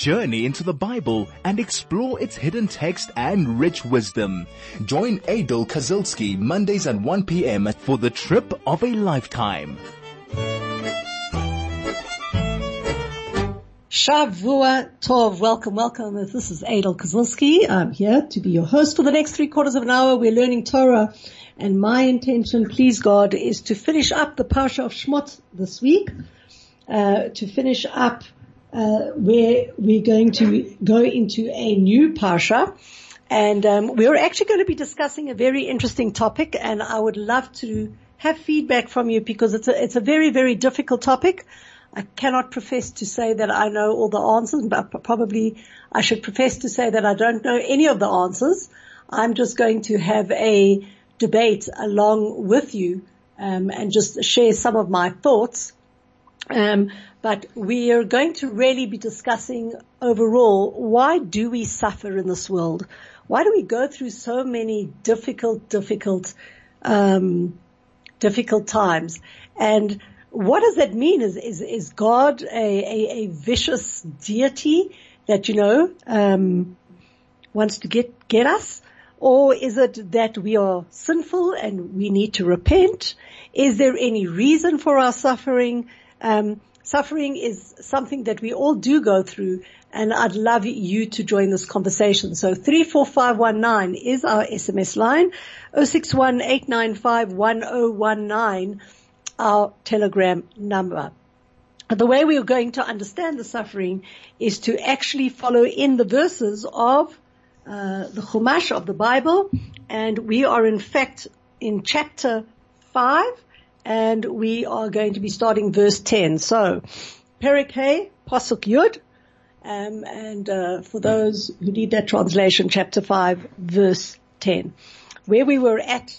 journey into the Bible and explore its hidden text and rich wisdom. Join Aidel Kazilsky Mondays at 1 p.m. for the trip of a lifetime. Shavua Tov, welcome, welcome. This is Aidel Kazilsky. I'm here to be your host for the next three quarters of an hour. We're learning Torah and my intention, please God, is to finish up the Parsha of Shmot this week, uh, to finish up, uh, where we're going to go into a new Parsha. And, um, we're actually going to be discussing a very interesting topic and I would love to have feedback from you because it's a, it's a very, very difficult topic. I cannot profess to say that I know all the answers, but probably I should profess to say that I don't know any of the answers. I'm just going to have a debate along with you um, and just share some of my thoughts. Um, but we are going to really be discussing overall why do we suffer in this world? Why do we go through so many difficult, difficult, um, difficult times? And what does that mean? Is is, is God a, a, a vicious deity that you know um, wants to get get us, or is it that we are sinful and we need to repent? Is there any reason for our suffering? Um, suffering is something that we all do go through, and I'd love you to join this conversation. So three four five one nine is our SMS line. Oh six one eight nine five one oh one nine our telegram number. The way we are going to understand the suffering is to actually follow in the verses of uh, the Chumash of the Bible, and we are in fact in chapter five, and we are going to be starting verse ten. So, Perek Hey, Pasuk Yud, um, and uh, for those who need that translation, chapter five, verse ten, where we were at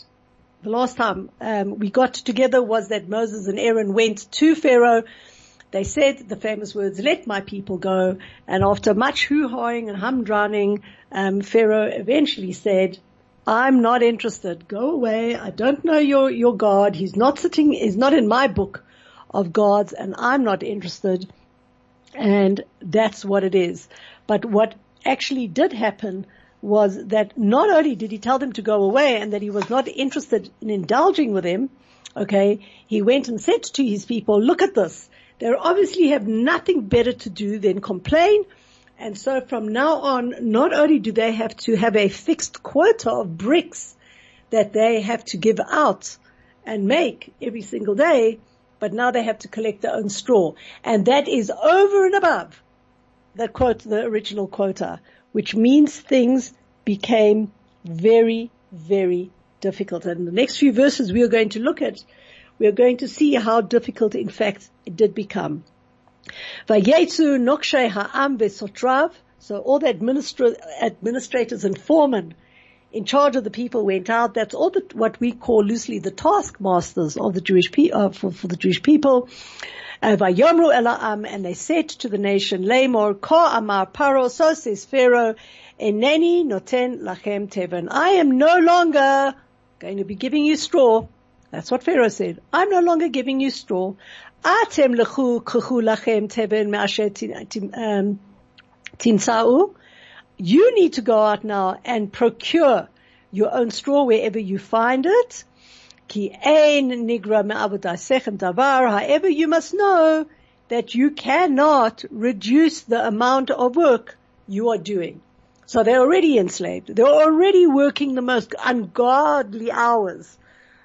the last time um, we got together was that Moses and Aaron went to Pharaoh. They said the famous words, "Let my people go." And after much hoo-hawing and humdrowing, um, Pharaoh eventually said, "I'm not interested. Go away. I don't know your your God. He's not sitting. He's not in my book of gods, and I'm not interested." And that's what it is. But what actually did happen was that not only did he tell them to go away and that he was not interested in indulging with them, okay, he went and said to his people, look at this. They obviously have nothing better to do than complain. And so from now on, not only do they have to have a fixed quota of bricks that they have to give out and make every single day, but now they have to collect their own straw. And that is over and above the quote, the original quota, which means things became very, very difficult. And the next few verses we are going to look at, we are going to see how difficult in fact it did become. Vayetzu nokshe ha'am vesotrav. So all the administra- administrators and foremen in charge of the people went out. That's all the, what we call loosely the taskmasters of the Jewish people, uh, for, for the Jewish people. Vayomru ela'am, and they said to the nation, Lamor, Ka amar paro, so says Pharaoh, Eneni noten lachem teven. I am no longer going to be giving you straw. That's what Pharaoh said. I'm no longer giving you straw. Lechu kuchu lachem teven me'asher tinsa'u. Um, you need to go out now and procure your own straw wherever you find it. However, you must know that you cannot reduce the amount of work you are doing. So they're already enslaved. They're already working the most ungodly hours.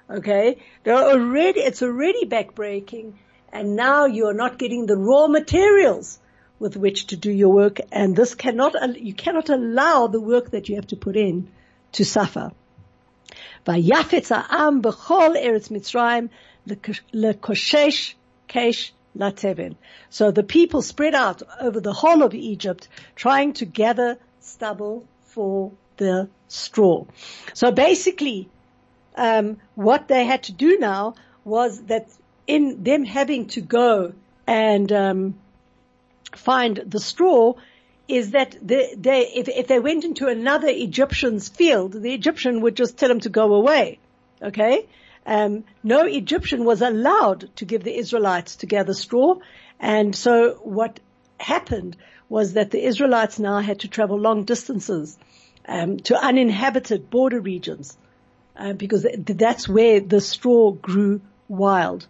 Okay? They're already, it's already backbreaking and now you're not getting the raw materials with which to do your work and this cannot, you cannot allow the work that you have to put in to suffer. ויפץ העם בכל ארץ מצרים לקושש kesh לתבן. So the people spread out over the whole of Egypt trying to gather stubble for the straw. So basically, um, what they had to do now was that in them having to go and um, find the straw, is that they, they if, if they went into another Egyptian's field, the Egyptian would just tell them to go away. Okay? Um, no Egyptian was allowed to give the Israelites to gather straw. And so what happened was that the Israelites now had to travel long distances um, to uninhabited border regions uh, because that's where the straw grew wild.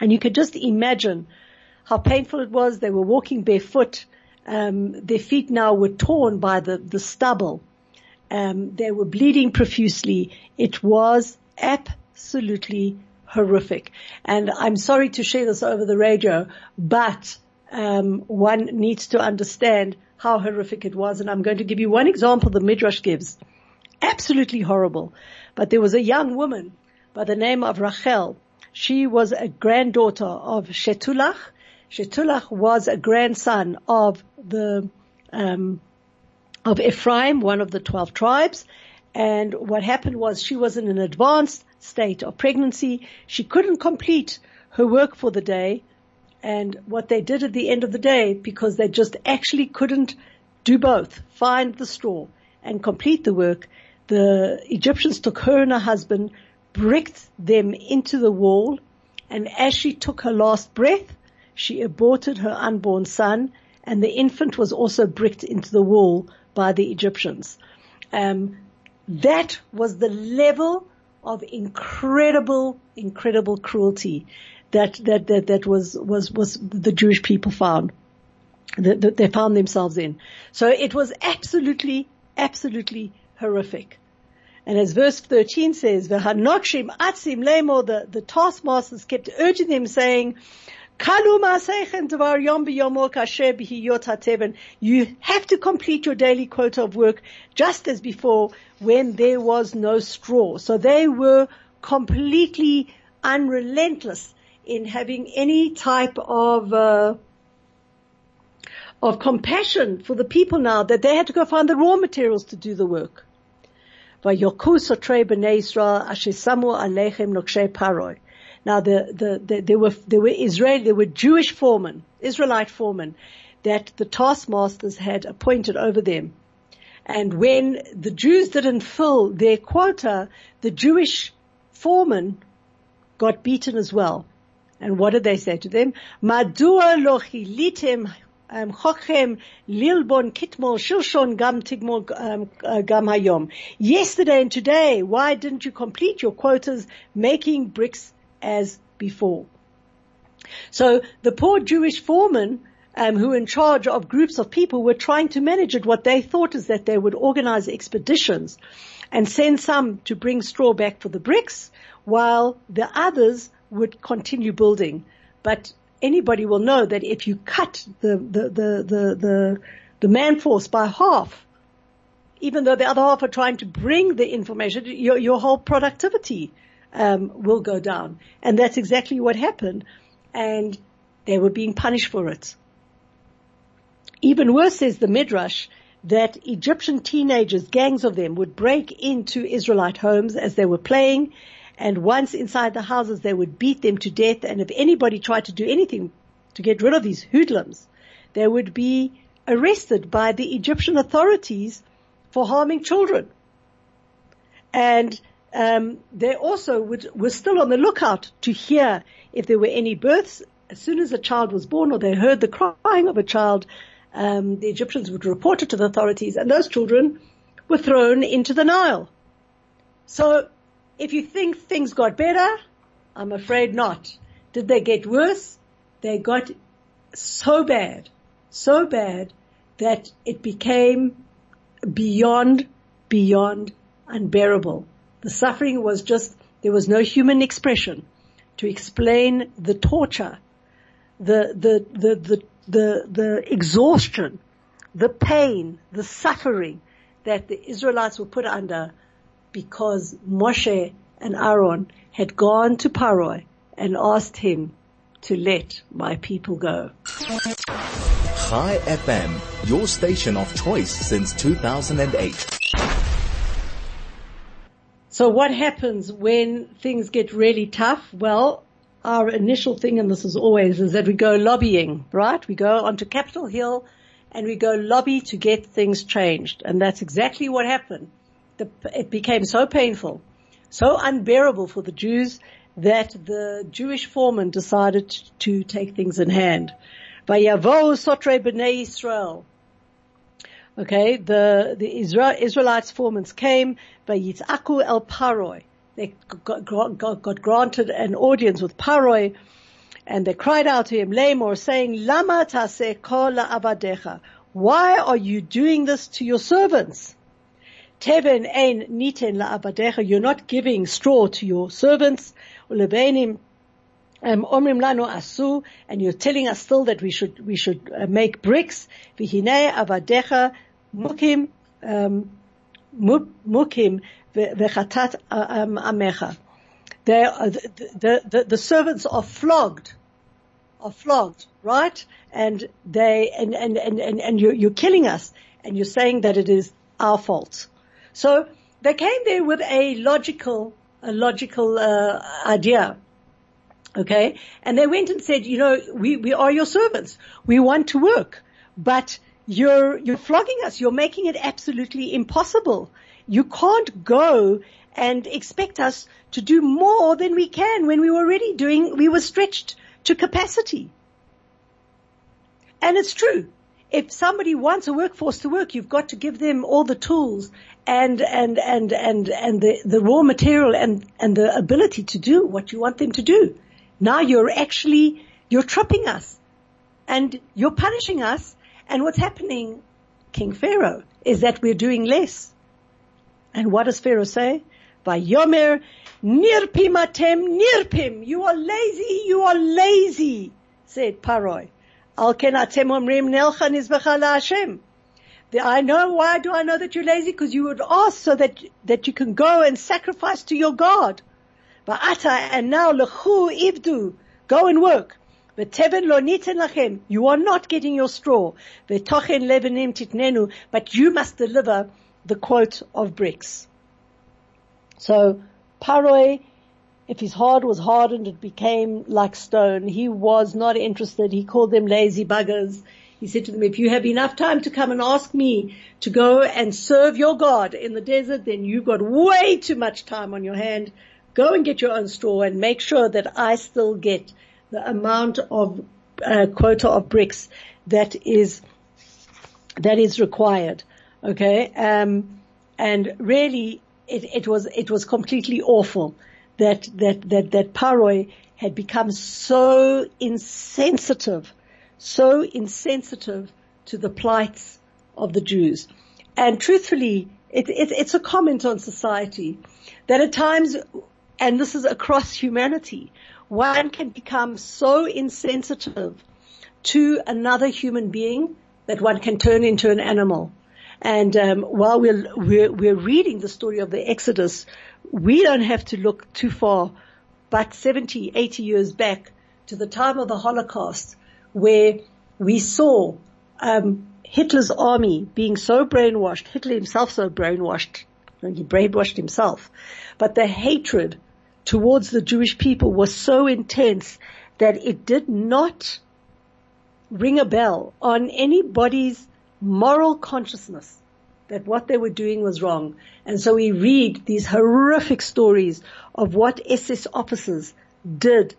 And you could just imagine how painful it was. They were walking barefoot. Um, their feet now were torn by the, the stubble. Um, they were bleeding profusely. It was absolutely horrific. And I'm sorry to share this over the radio, but um, one needs to understand how horrific it was. And I'm going to give you one example the Midrash gives. Absolutely horrible. But there was a young woman by the name of Rachel. She was a granddaughter of Shetulach. Shetulach was a grandson of the um, of Ephraim, one of the twelve tribes. And what happened was she was in an advanced state of pregnancy. She couldn't complete her work for the day and what they did at the end of the day, because they just actually couldn't do both, find the straw and complete the work, the Egyptians took her and her husband, bricked them into the wall, and as she took her last breath, she aborted her unborn son, and the infant was also bricked into the wall by the Egyptians. Um, that was the level of incredible, incredible cruelty that that that that was was was the Jewish people found that, that they found themselves in. So it was absolutely, absolutely horrific. And as verse 13 says, "V'hanokshim atzim lemo," the the taskmasters kept urging them, saying, You have to complete your daily quota of work, just as before, when there was no straw." So they were completely unrelentless in having any type of uh, of compassion for the people now that they had to go find the raw materials to do the work. Now the, the, the, there were, there were Israel, there were Jewish foremen, Israelite foremen that the taskmasters had appointed over them. And when the Jews didn't fill their quota, the Jewish foreman got beaten as well. And what did they say to them? Madua lo chilitem um, chochem lilbon kitmol shilshon gam tigmol um, uh, gam hayom. Yesterday and today, why didn't you complete your quotas making bricks as before? So the poor Jewish foremen um, who were in charge of groups of people were trying to manage it. What they thought is that they would organize expeditions and send some to bring straw back for the bricks, while the others would continue building. But anybody will know that if you cut the, the, the, the, the, the man force by half, even though the other half are trying to bring the information, your, your whole productivity um, will go down. And that's exactly what happened. And they were being punished for it. Even worse says the Midrash that Egyptian teenagers, gangs of them, would break into Israelite homes as they were playing and once inside the houses, they would beat them to death. And if anybody tried to do anything to get rid of these hoodlums, they would be arrested by the Egyptian authorities for harming children. And um, they also would, were still on the lookout to hear if there were any births. As soon as a child was born or they heard the crying of a child, um, the Egyptians would report it to the authorities, and those children were thrown into the Nile. So if you think things got better, I'm afraid not. Did they get worse? They got so bad, so bad that it became beyond, beyond unbearable. The suffering was just, there was no human expression to explain the torture, the, the, the, the, the, the exhaustion, the pain, the suffering that the Israelites were put under because Moshe and Aaron had gone to Paroi and asked him to let my people go. Chai FM, your station of choice since 2008. So what happens when things get really tough? Well, our initial thing, and this is always, is that we go lobbying, right? We go onto Capitol Hill and we go lobby to get things changed. And that's exactly what happened the, it became so painful, so unbearable for the Jews that the Jewish foreman decided to take things in hand. Israel. Okay, the, the Israel, Israelites foremen came, Vayitzaku el Paroi. They got, got, got, granted an audience with Paroi, and they cried out to him, Lamor, saying, Lama tase kol avadecha. Why are you doing this to your servants? Teven ein niten la'abadecha. You're not giving straw to your servants. Ulebenim um, omrim lanu asu, and you're telling us still that we should we should uh, make bricks. Vihine avadecha mukim um, mukim vechatat uh, um, amecha. The, the, the servants are flogged, are flogged, right? And they and and and and, and you're, you're killing us, and you're saying that it is our fault. So they came there with a logical, a logical uh, idea. Okay, and they went and said, you know, we we are your servants. We want to work, but you're you're flogging us. You're making it absolutely impossible. You can't go and expect us to do more than we can when we were already doing. We were stretched to capacity. And it's true. If somebody wants a workforce to work, you've got to give them all the tools and and and and and the, the raw material and and the ability to do what you want them to do. Now you're actually you're tripping us, and you're punishing us. And what's happening, King Pharaoh, is that we're doing less. And what does Pharaoh say? By Yomer, nirpim atem nirpim. You are lazy. You are lazy, said Paroi. Al ken atem omrim nelcha Hashem. I know, why do I know that you're lazy? Because you would ask so that, that you can go and sacrifice to your God. Ba'ata, and now lechu ibdu, go and work. V'teven lo niten lachem, you are not getting your straw. V'tochen levenim titnenu, but you must deliver the quote of bricks. So, Paroi, if his heart was hardened, it became like stone. He was not interested. He called them lazy buggers. He said to them, if you have enough time to come and ask me to go and serve your God in the desert, then you've got way too much time on your hand. Go and get your own straw and make sure that I still get the amount of uh, quota of bricks that is that is required. Okay, um, and really, it, it was it was completely awful that that that that Paroi had become so insensitive so insensitive to the plights of the Jews. And truthfully, it, it, it's a comment on society that at times, and this is across humanity, one can become so insensitive to another human being that one can turn into an animal. And um, while we're, we're, we're reading the story of the Exodus, we don't have to look too far, but 70, 80 years back to the time of the Holocaust, where we saw um, Hitler's army being so brainwashed, Hitler himself so brainwashed, he brainwashed himself, but the hatred towards the Jewish people was so intense that it did not ring a bell on anybody's moral consciousness that what they were doing was wrong. And so we read these horrific stories of what SS officers did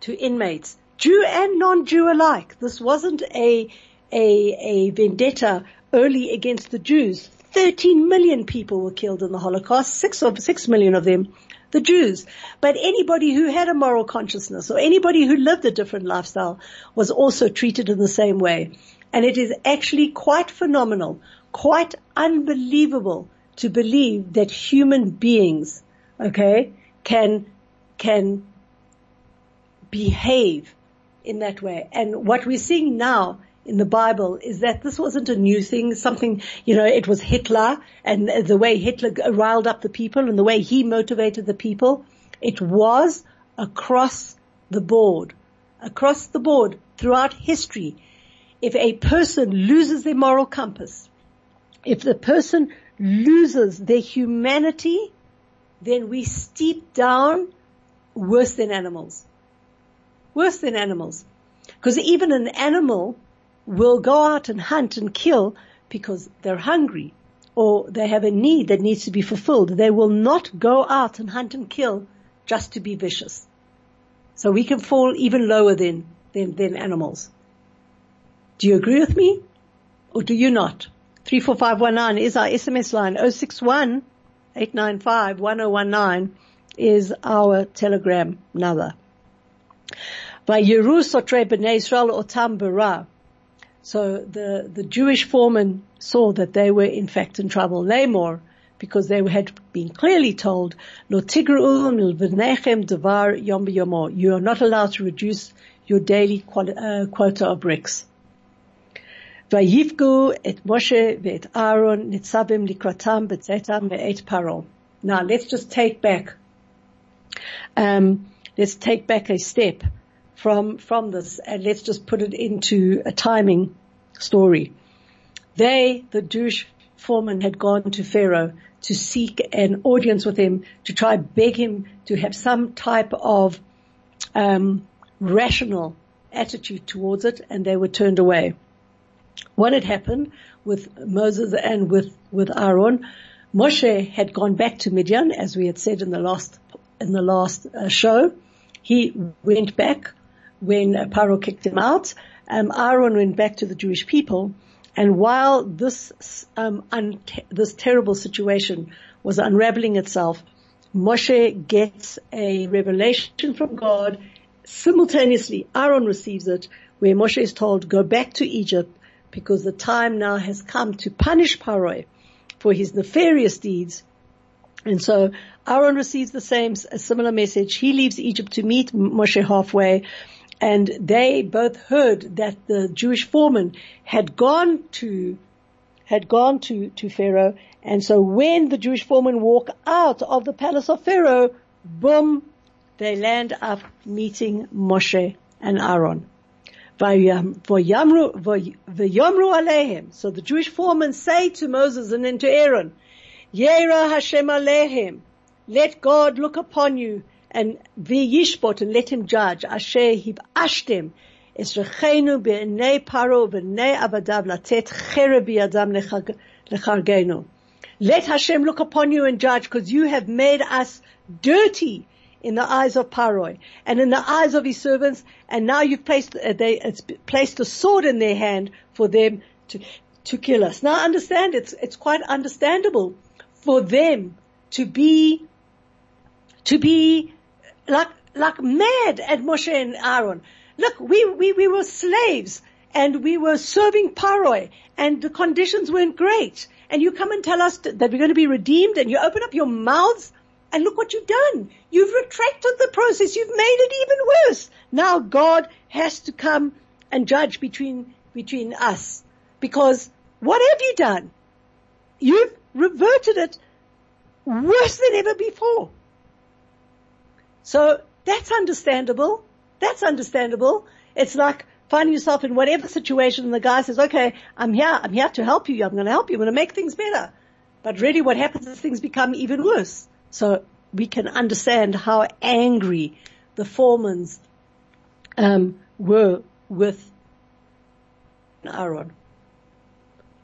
to inmates Jew and non-Jew alike. This wasn't a, a, a vendetta only against the Jews. 13 million people were killed in the Holocaust, six of, six million of them the Jews. But anybody who had a moral consciousness or anybody who lived a different lifestyle was also treated in the same way. And it is actually quite phenomenal, quite unbelievable to believe that human beings, okay, can, can behave in that way. And what we're seeing now in the Bible is that this wasn't a new thing, something, you know, it was Hitler and the way Hitler riled up the people and the way he motivated the people. It was across the board, across the board throughout history. If a person loses their moral compass, if the person loses their humanity, then we steep down worse than animals worse than animals. Because even an animal will go out and hunt and kill because they're hungry or they have a need that needs to be fulfilled. They will not go out and hunt and kill just to be vicious. So we can fall even lower than, than, than animals. Do you agree with me? Or do you not? 34519 is our SMS line. 061 895 1019 is our telegram number. Vayiru sotre b'nei Israel otam bara. So the, the Jewish foreman saw that they were in fact in trouble. Lamor, because they had been clearly told, Lo v'nechem devar yom You are not allowed to reduce your daily uh, quota of bricks. Vayivgu et Moshe ve'et Aaron nitzavim likratam betzetam ve'et paro. Now let's just take back, um, let's take back a step from, from this and let's just put it into a timing story. They, the Jewish foreman had gone to Pharaoh to seek an audience with him to try beg him to have some type of, um, rational attitude towards it and they were turned away what had happened with Moses and with, with Aaron, Moshe had gone back to Midian, as we had said in the last, in the last uh, show. He went back when Paro kicked him out. Um, Aaron went back to the Jewish people. And while this, um, un- this terrible situation was unraveling itself, Moshe gets a revelation from God. Simultaneously, Aaron receives it, where Moshe is told, go back to Egypt because the time now has come to punish Paro for his nefarious deeds. And so Aaron receives the same, a similar message. He leaves Egypt to meet Moshe halfway and they both heard that the Jewish foreman had gone to, had gone to, to Pharaoh. And so when the Jewish foreman walk out of the palace of Pharaoh, boom, they land up meeting Moshe and Aaron. So the Jewish foremen say to Moses and then to Aaron, Yera Hashem Alehem, let God look upon you and v'yishbot and let him judge. Asher hibashtem esrechenu be'nei paro be'nei abadav latet cherev biyadam lechargenu. Let Hashem look upon you and judge because you have made us dirty in the eyes of Paroi and in the eyes of his servants, and now you've placed uh, they placed a sword in their hand for them to to kill us. Now understand it's it's quite understandable for them to be to be like like mad at Moshe and Aaron. Look, we we we were slaves and we were serving Paroi and the conditions weren't great. And you come and tell us that we're going to be redeemed and you open up your mouths and look what you've done. You've retracted the process. You've made it even worse. Now God has to come and judge between, between us. Because what have you done? You've reverted it worse than ever before. So that's understandable. That's understandable. It's like finding yourself in whatever situation and the guy says, okay, I'm here, I'm here to help you, I'm going to help you, I'm going to make things better. But really what happens is things become even worse. So we can understand how angry the Foremans um, were with Aaron.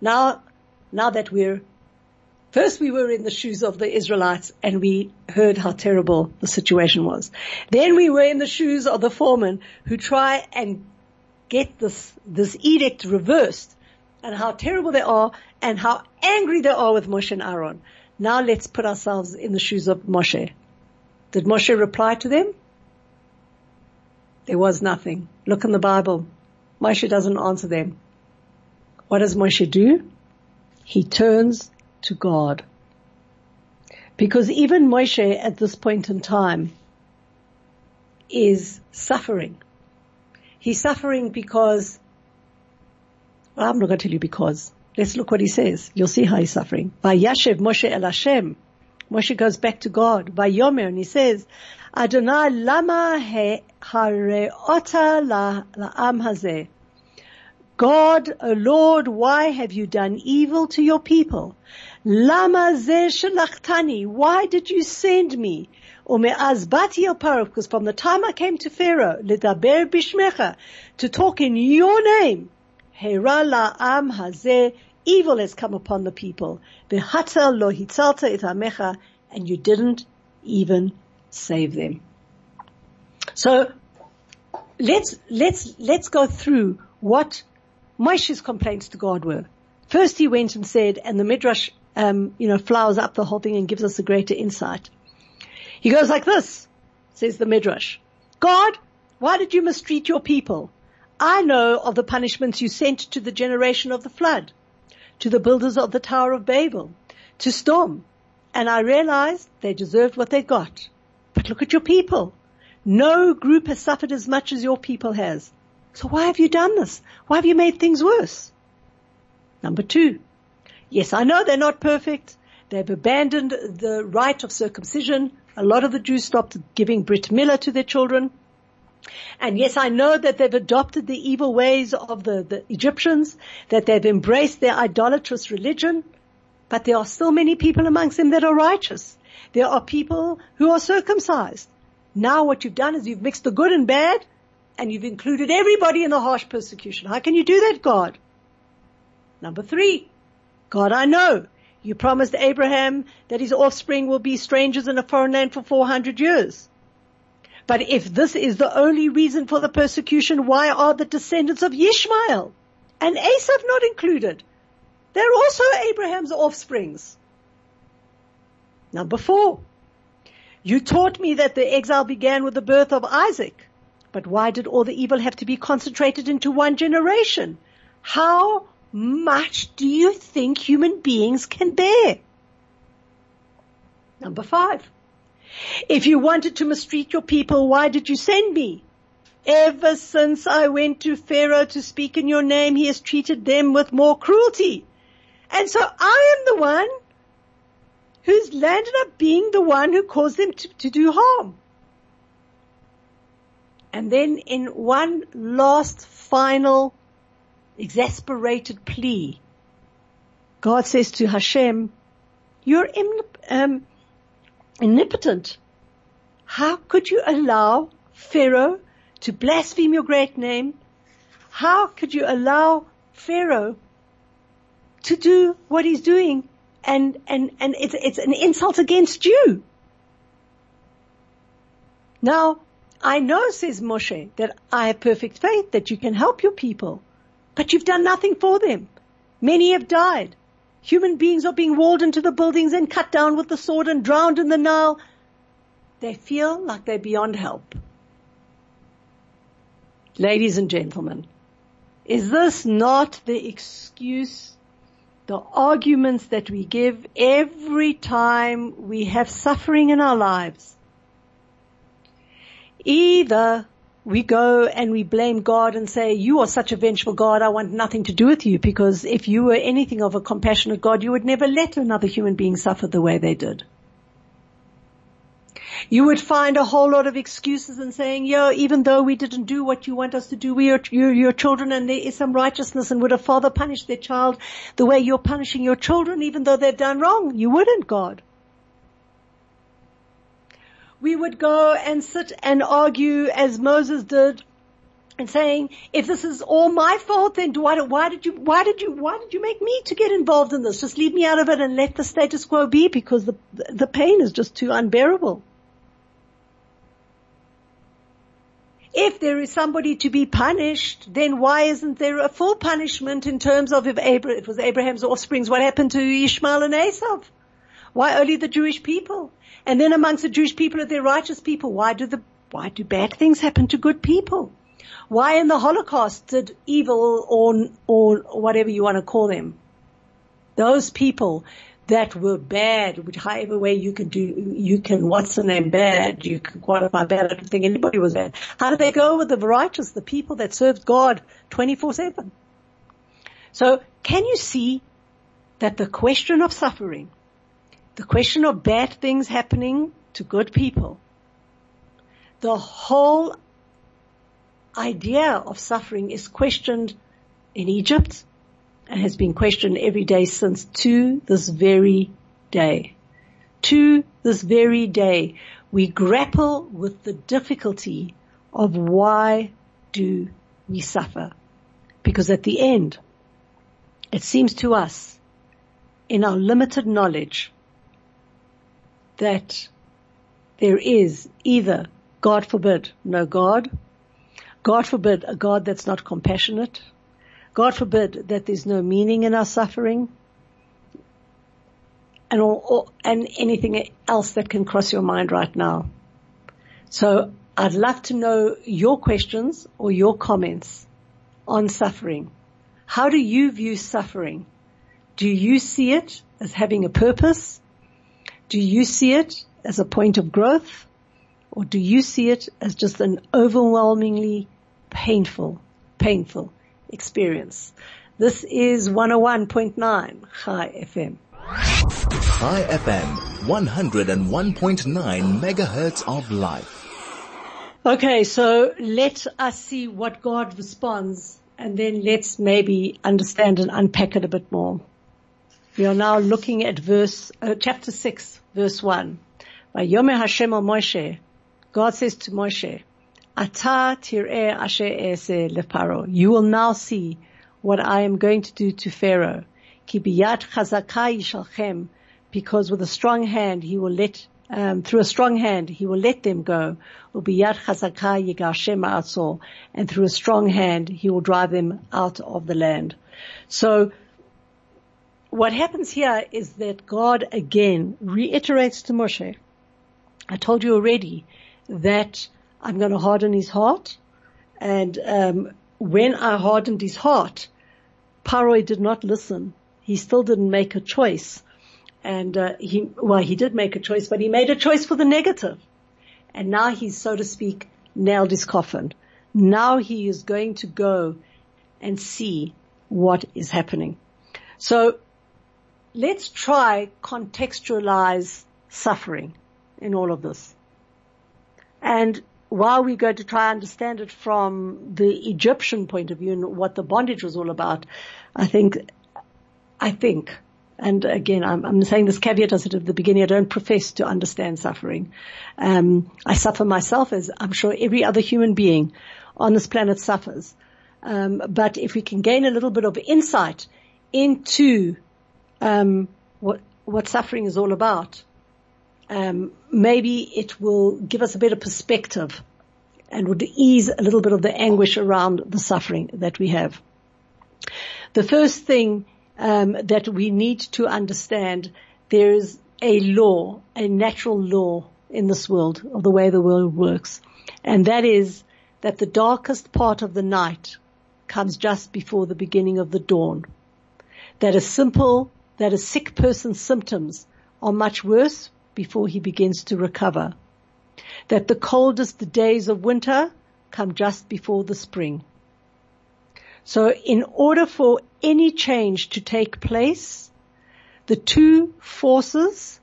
Now, now that we're First we were in the shoes of the Israelites and we heard how terrible the situation was. Then we were in the shoes of the foreman who try and get this, this edict reversed and how terrible they are and how angry they are with Moshe and Aaron. Now let's put ourselves in the shoes of Moshe. Did Moshe reply to them? There was nothing. Look in the Bible. Moshe doesn't answer them. What does Moshe do? He turns to God. Because even Moshe at this point in time is suffering. He's suffering because, well, I'm not going to tell you because. Let's look what he says. You'll see how he's suffering. By Vayashev Moshe el Hashem. Moshe goes back to God. By Vayomer, and he says, Adonai lama he hareota la'am hazeh. God, O Lord, why have you done evil to your people? Lama ze shalachtani. Why did you send me? Because from the time I came to Pharaoh, ledaber bishmecha, to talk in your name, hera la'am hazeh, evil has come upon the people. lo itamecha, and you didn't even save them. So let's let's let's go through what Moshe's complaints to God were. First he went and said, and the Midrash, um, you know, flowers up the whole thing and gives us a greater insight. He goes like this, says the Midrash. God, why did you mistreat your people? I know of the punishments you sent to the generation of the flood, to the builders of the Tower of Babel, to Sodom, and I realized they deserved what they got. But look at your people. No group has suffered as much as your people has. So why have you done this? Why have you made things worse? Number two. Yes, I know they're not perfect. They've abandoned the right of circumcision. A lot of the Jews stopped giving Brit Milah to their children. And yes, I know that they've adopted the evil ways of the, the Egyptians, that they've embraced their idolatrous religion, but there are still many people amongst them that are righteous. There are people who are circumcised. Now what you've done is you've mixed the good and bad and you've included everybody in the harsh persecution. How can you do that, God? Number three, God, I know you promised Abraham that his offspring will be strangers in a foreign land for 400 years. But if this is the only reason for the persecution, why are the descendants of Ishmael and Esav not included? They're also Abraham's offsprings. Number four, you taught me that the exile began with the birth of Isaac. But why did all the evil have to be concentrated into one generation? How much do you think human beings can bear? Number five. If you wanted to mistreat your people, why did you send me? Ever since I went to Pharaoh to speak in your name, he has treated them with more cruelty. And so I am the one who's landed up being the one who caused them to, to do harm. And then in one last final exasperated plea, God says to Hashem, you're um, omnipotent. How could you allow Pharaoh to blaspheme your great name? How could you allow Pharaoh to do what he's doing and, and, and it's, it's an insult against you. Now, I know, says Moshe, that I have perfect faith that you can help your people, but you've done nothing for them. Many have died. Human beings are being walled into the buildings and cut down with the sword and drowned in the Nile. They feel like they're beyond help. Ladies and gentlemen, is this not the excuse the arguments that we give every time we have suffering in our lives. Either we go and we blame God and say, you are such a vengeful God, I want nothing to do with you because if you were anything of a compassionate God, you would never let another human being suffer the way they did you would find a whole lot of excuses and saying, yo, even though we didn't do what you want us to do, we are your, your children and there is some righteousness and would a father punish their child the way you're punishing your children even though they've done wrong? You wouldn't, God. We would go and sit and argue as Moses did and saying, if this is all my fault, then why, why did you, why did you, why did you make me to get involved in this? Just leave me out of it and let the status quo be because the, the pain is just too unbearable. if there is somebody to be punished, then why isn't there a full punishment in terms of if it was Abraham's offsprings, what happened to Ishmael and Esav? Why only the Jewish people? And then amongst the Jewish people are there righteous people. Why do the, why do bad things happen to good people? Why in the Holocaust did evil or, or whatever you want to call them, those people that were bad, which however way you can do, you can, what's the name bad, you can qualify bad. I don't think anybody was bad. How did they go with the righteous, the people that served God 24-7? So can you see that the question of suffering, the question of bad things happening to good people, the whole idea of suffering is questioned in Egypt, and has been questioned every day since to this very day. To this very day, we grapple with the difficulty of why do we suffer? Because at the end, it seems to us in our limited knowledge that there is either, God forbid, no God, God forbid, a God that's not compassionate, God forbid that there's no meaning in our suffering and all, all, and anything else that can cross your mind right now. So I'd love to know your questions or your comments on suffering. How do you view suffering? Do you see it as having a purpose? Do you see it as a point of growth? Or do you see it as just an overwhelmingly painful, painful experience? This is 101.9 Chai FM. Chai FM, 101.9 megahertz of life. Okay, so let us see what God responds and then let's maybe understand and unpack it a bit more. We are now looking at verse, uh, chapter 6, verse 1. Yomer Hashem al Moshe, God says to Moshe, Ata tir'eh asher ese leparo. You will now see what I am going to do to Pharaoh. Ki biyat yishalchem. Because with a strong hand he will let, um, through a strong hand he will let them go. Ubiyat yigashem And through a strong hand he will drive them out of the land. So, what happens here is that God again reiterates to Moshe, I told you already that I'm going to harden his heart. And um, when I hardened his heart, Paroi did not listen. He still didn't make a choice. And uh, he, well, he did make a choice, but he made a choice for the negative. And now he's, so to speak, nailed his coffin. Now he is going to go and see what is happening. So let's try contextualize suffering in all of this. And while we're going to try and understand it from the Egyptian point of view and what the bondage was all about, I think, I think, and again, I'm, I'm saying this caveat as at the beginning, I don't profess to understand suffering. Um, I suffer myself as I'm sure every other human being on this planet suffers. Um, but if we can gain a little bit of insight into um, what what suffering is all about, um, maybe it will give us a better perspective and would ease a little bit of the anguish around the suffering that we have. The first thing um, that we need to understand, there is a law, a natural law in this world of the way the world works, and that is that the darkest part of the night comes just before the beginning of the dawn. That a simple, that a sick person's symptoms are much worse before he begins to recover. That the coldest days of winter come just before the spring. So in order for any change to take place, the two forces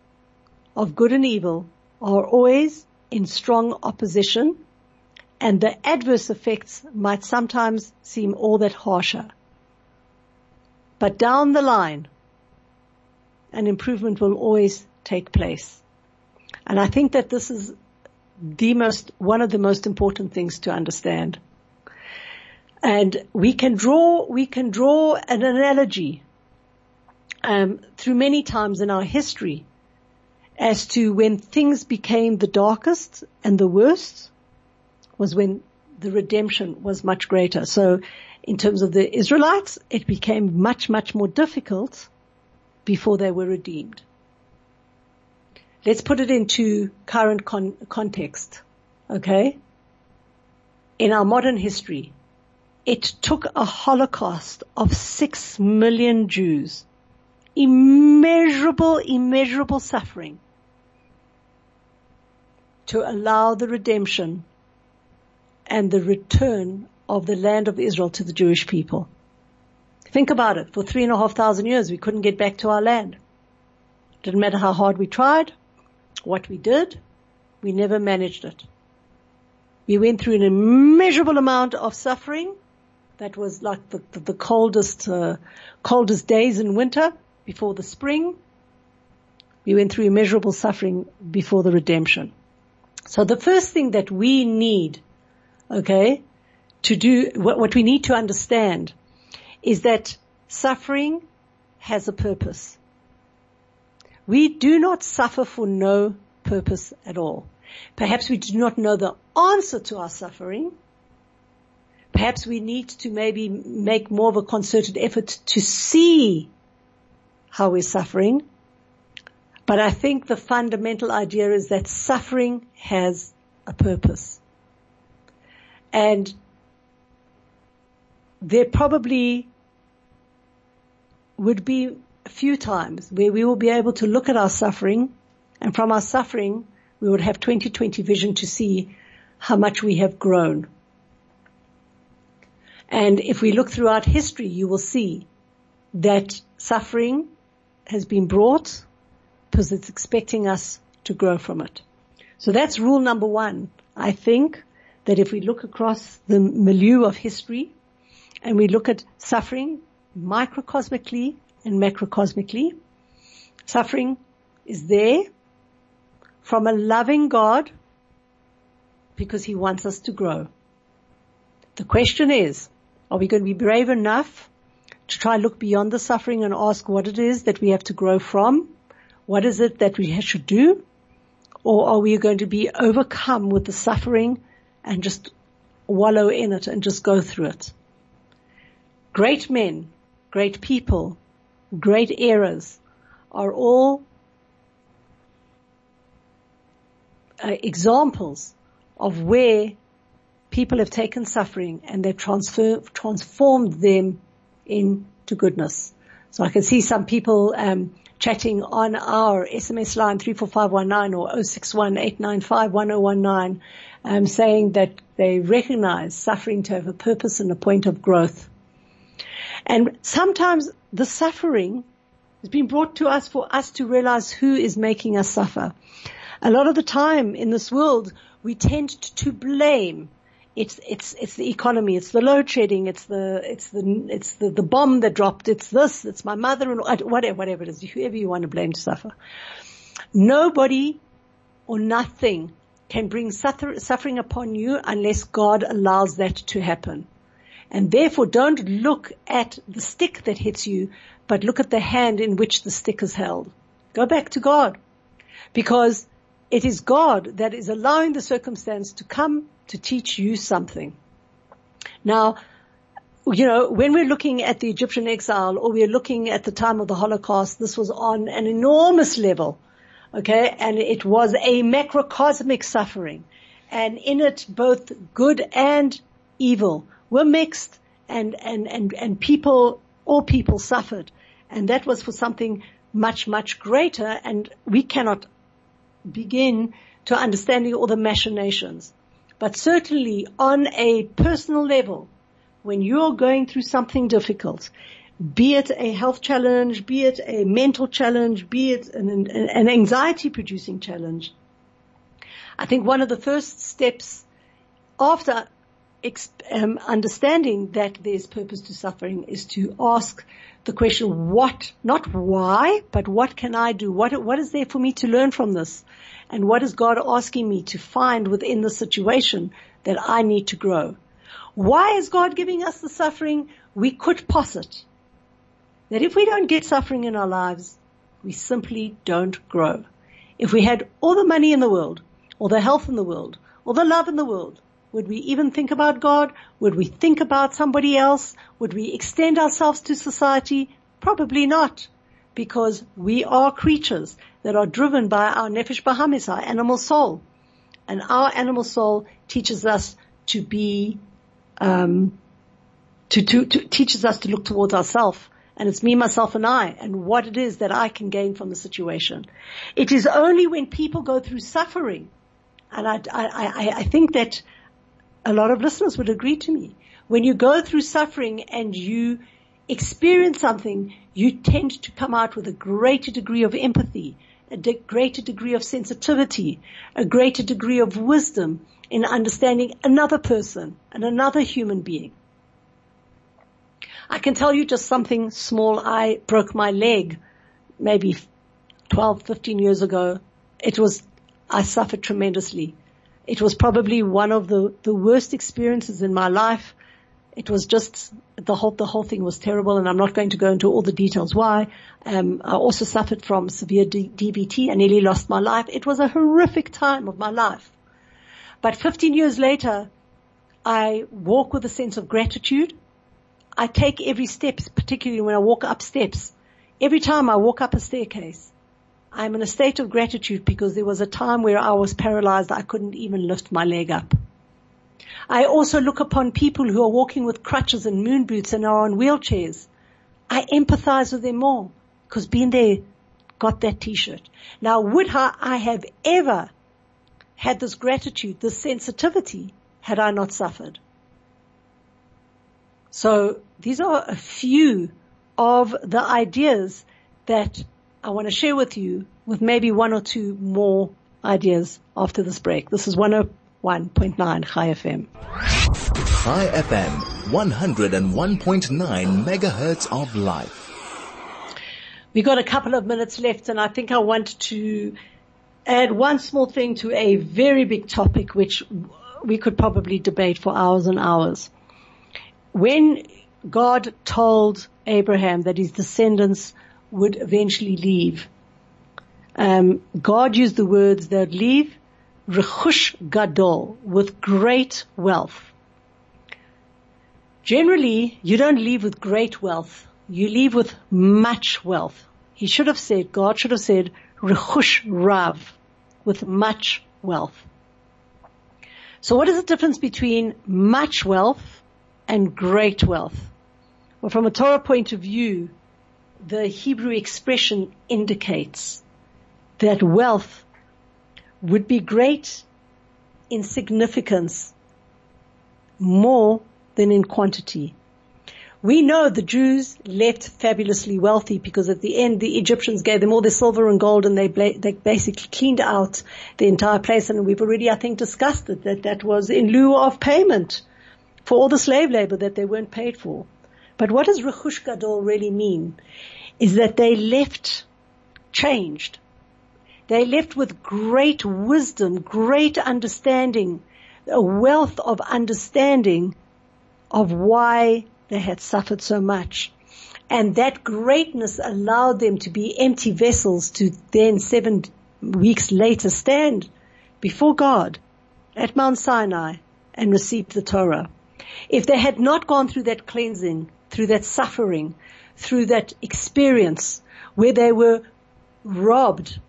of good and evil are always in strong opposition and the adverse effects might sometimes seem all that harsher. But down the line, an improvement will always take place. And I think that this is the most, one of the most important things to understand. And we can draw, we can draw an analogy, um, through many times in our history as to when things became the darkest and the worst was when the redemption was much greater. So in terms of the Israelites, it became much, much more difficult before they were redeemed. Let's put it into current con- context. Okay? In our modern history, it took a holocaust of six million Jews, immeasurable, immeasurable suffering to allow the redemption and the return of the land of Israel to the Jewish people. Think about it. For three and a half thousand years, we couldn't get back to our land. Didn't matter how hard we tried what we did, we never managed it. We went through an immeasurable amount of suffering. That was like the, the, the coldest, uh, coldest days in winter before the spring. We went through immeasurable suffering before the redemption. So the first thing that we need, okay, to do, what, what we need to understand is that suffering has a purpose. We do not suffer for no purpose at all. Perhaps we do not know the answer to our suffering, Perhaps we need to maybe make more of a concerted effort to see how we're suffering. But I think the fundamental idea is that suffering has a purpose. And there probably would be a few times where we will be able to look at our suffering and from our suffering we would have 2020 vision to see how much we have grown. And if we look throughout history, you will see that suffering has been brought because it's expecting us to grow from it. So that's rule number one. I think that if we look across the milieu of history and we look at suffering microcosmically and macrocosmically, suffering is there from a loving God because he wants us to grow. The question is, are we going to be brave enough to try and look beyond the suffering and ask what it is that we have to grow from? What is it that we should do? Or are we going to be overcome with the suffering and just wallow in it and just go through it? Great men, great people, great eras are all uh, examples of where people have taken suffering and they've transfer, transformed them into goodness. So I can see some people um, chatting on our SMS line 34519 or 0618951019 um, saying that they recognize suffering to have a purpose and a point of growth. And sometimes the suffering has been brought to us for us to realize who is making us suffer. A lot of the time in this world, we tend to blame. It's, it's, it's the economy, it's the load shedding, it's the, it's the, it's the, the bomb that dropped, it's this, it's my mother and whatever, whatever it is, whoever you want to blame to suffer. Nobody or nothing can bring suffer, suffering upon you unless God allows that to happen. And therefore don't look at the stick that hits you, but look at the hand in which the stick is held. Go back to God. Because it is God that is allowing the circumstance to come to teach you something. Now, you know, when we're looking at the Egyptian exile or we're looking at the time of the Holocaust, this was on an enormous level. Okay. And it was a macrocosmic suffering and in it both good and evil were mixed and, and, and, and people, all people suffered. And that was for something much, much greater and we cannot begin to understanding all the machinations. But certainly on a personal level, when you're going through something difficult, be it a health challenge, be it a mental challenge, be it an, an anxiety producing challenge, I think one of the first steps after um, understanding that there's purpose to suffering is to ask the question, what, not why, but what can I do? What, what is there for me to learn from this? And what is God asking me to find within the situation that I need to grow? Why is God giving us the suffering? We could posit that if we don't get suffering in our lives, we simply don't grow. If we had all the money in the world, or the health in the world, or the love in the world, would we even think about God? Would we think about somebody else? Would we extend ourselves to society? Probably not. Because we are creatures that are driven by our nefesh bahamis, our animal soul. And our animal soul teaches us to be, um, to, to, to teaches us to look towards ourselves and it's me, myself and I and what it is that I can gain from the situation. It is only when people go through suffering and I, I, I, I think that a lot of listeners would agree to me. When you go through suffering and you experience something, you tend to come out with a greater degree of empathy, a de- greater degree of sensitivity, a greater degree of wisdom in understanding another person and another human being. I can tell you just something small. I broke my leg maybe 12, 15 years ago. It was, I suffered tremendously. It was probably one of the, the worst experiences in my life. It was just the whole the whole thing was terrible, and I'm not going to go into all the details why. Um, I also suffered from severe D- DVT. I nearly lost my life. It was a horrific time of my life. But 15 years later, I walk with a sense of gratitude. I take every step, particularly when I walk up steps. Every time I walk up a staircase, I'm in a state of gratitude because there was a time where I was paralyzed. I couldn't even lift my leg up. I also look upon people who are walking with crutches and moon boots and are on wheelchairs. I empathize with them more because being there got that t-shirt. Now would I have ever had this gratitude, this sensitivity had I not suffered? So these are a few of the ideas that I want to share with you with maybe one or two more ideas after this break. This is 101.9 Chai FM. Chai FM, 101.9 megahertz of life. We got a couple of minutes left and I think I want to add one small thing to a very big topic which we could probably debate for hours and hours. When God told Abraham that his descendants would eventually leave. Um, God used the words that leave rechush gadol with great wealth. Generally, you don't leave with great wealth. You leave with much wealth. He should have said, God should have said, rechush rav, with much wealth. So what is the difference between much wealth and great wealth? Well, from a Torah point of view, the Hebrew expression indicates that wealth would be great in significance more than in quantity. We know the Jews left fabulously wealthy because at the end the Egyptians gave them all their silver and gold and they, they basically cleaned out the entire place and we've already I think discussed it that that was in lieu of payment for all the slave labor that they weren't paid for. But what does Rechush Gadol really mean? Is that they left changed. They left with great wisdom, great understanding, a wealth of understanding of why they had suffered so much. And that greatness allowed them to be empty vessels to then seven weeks later stand before God at Mount Sinai and receive the Torah. If they had not gone through that cleansing, through that suffering, through that experience where they were robbed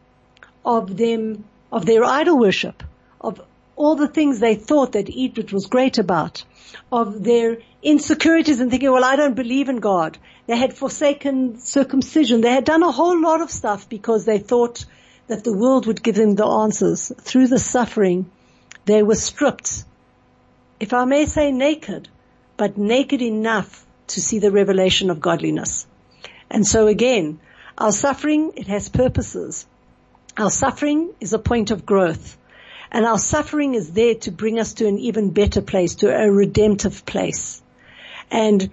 of them, of their idol worship, of all the things they thought that Egypt was great about, of their insecurities and thinking, well, I don't believe in God. They had forsaken circumcision. They had done a whole lot of stuff because they thought that the world would give them the answers. Through the suffering, they were stripped, if I may say naked, but naked enough to see the revelation of godliness. And so again, our suffering, it has purposes. Our suffering is a point of growth. And our suffering is there to bring us to an even better place, to a redemptive place. And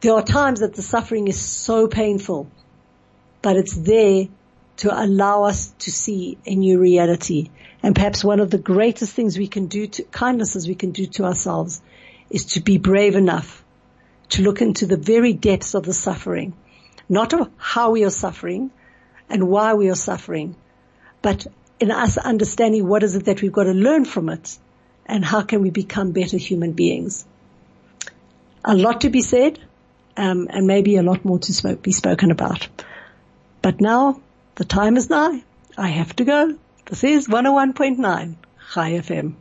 there are times that the suffering is so painful, but it's there to allow us to see a new reality. And perhaps one of the greatest things we can do to kindnesses we can do to ourselves is to be brave enough to look into the very depths of the suffering, not of how we are suffering and why we are suffering, but in us understanding what is it that we've got to learn from it and how can we become better human beings. A lot to be said, um, and maybe a lot more to be spoken about. But now the time is nigh. I have to go. This is 101.9 Chai FM.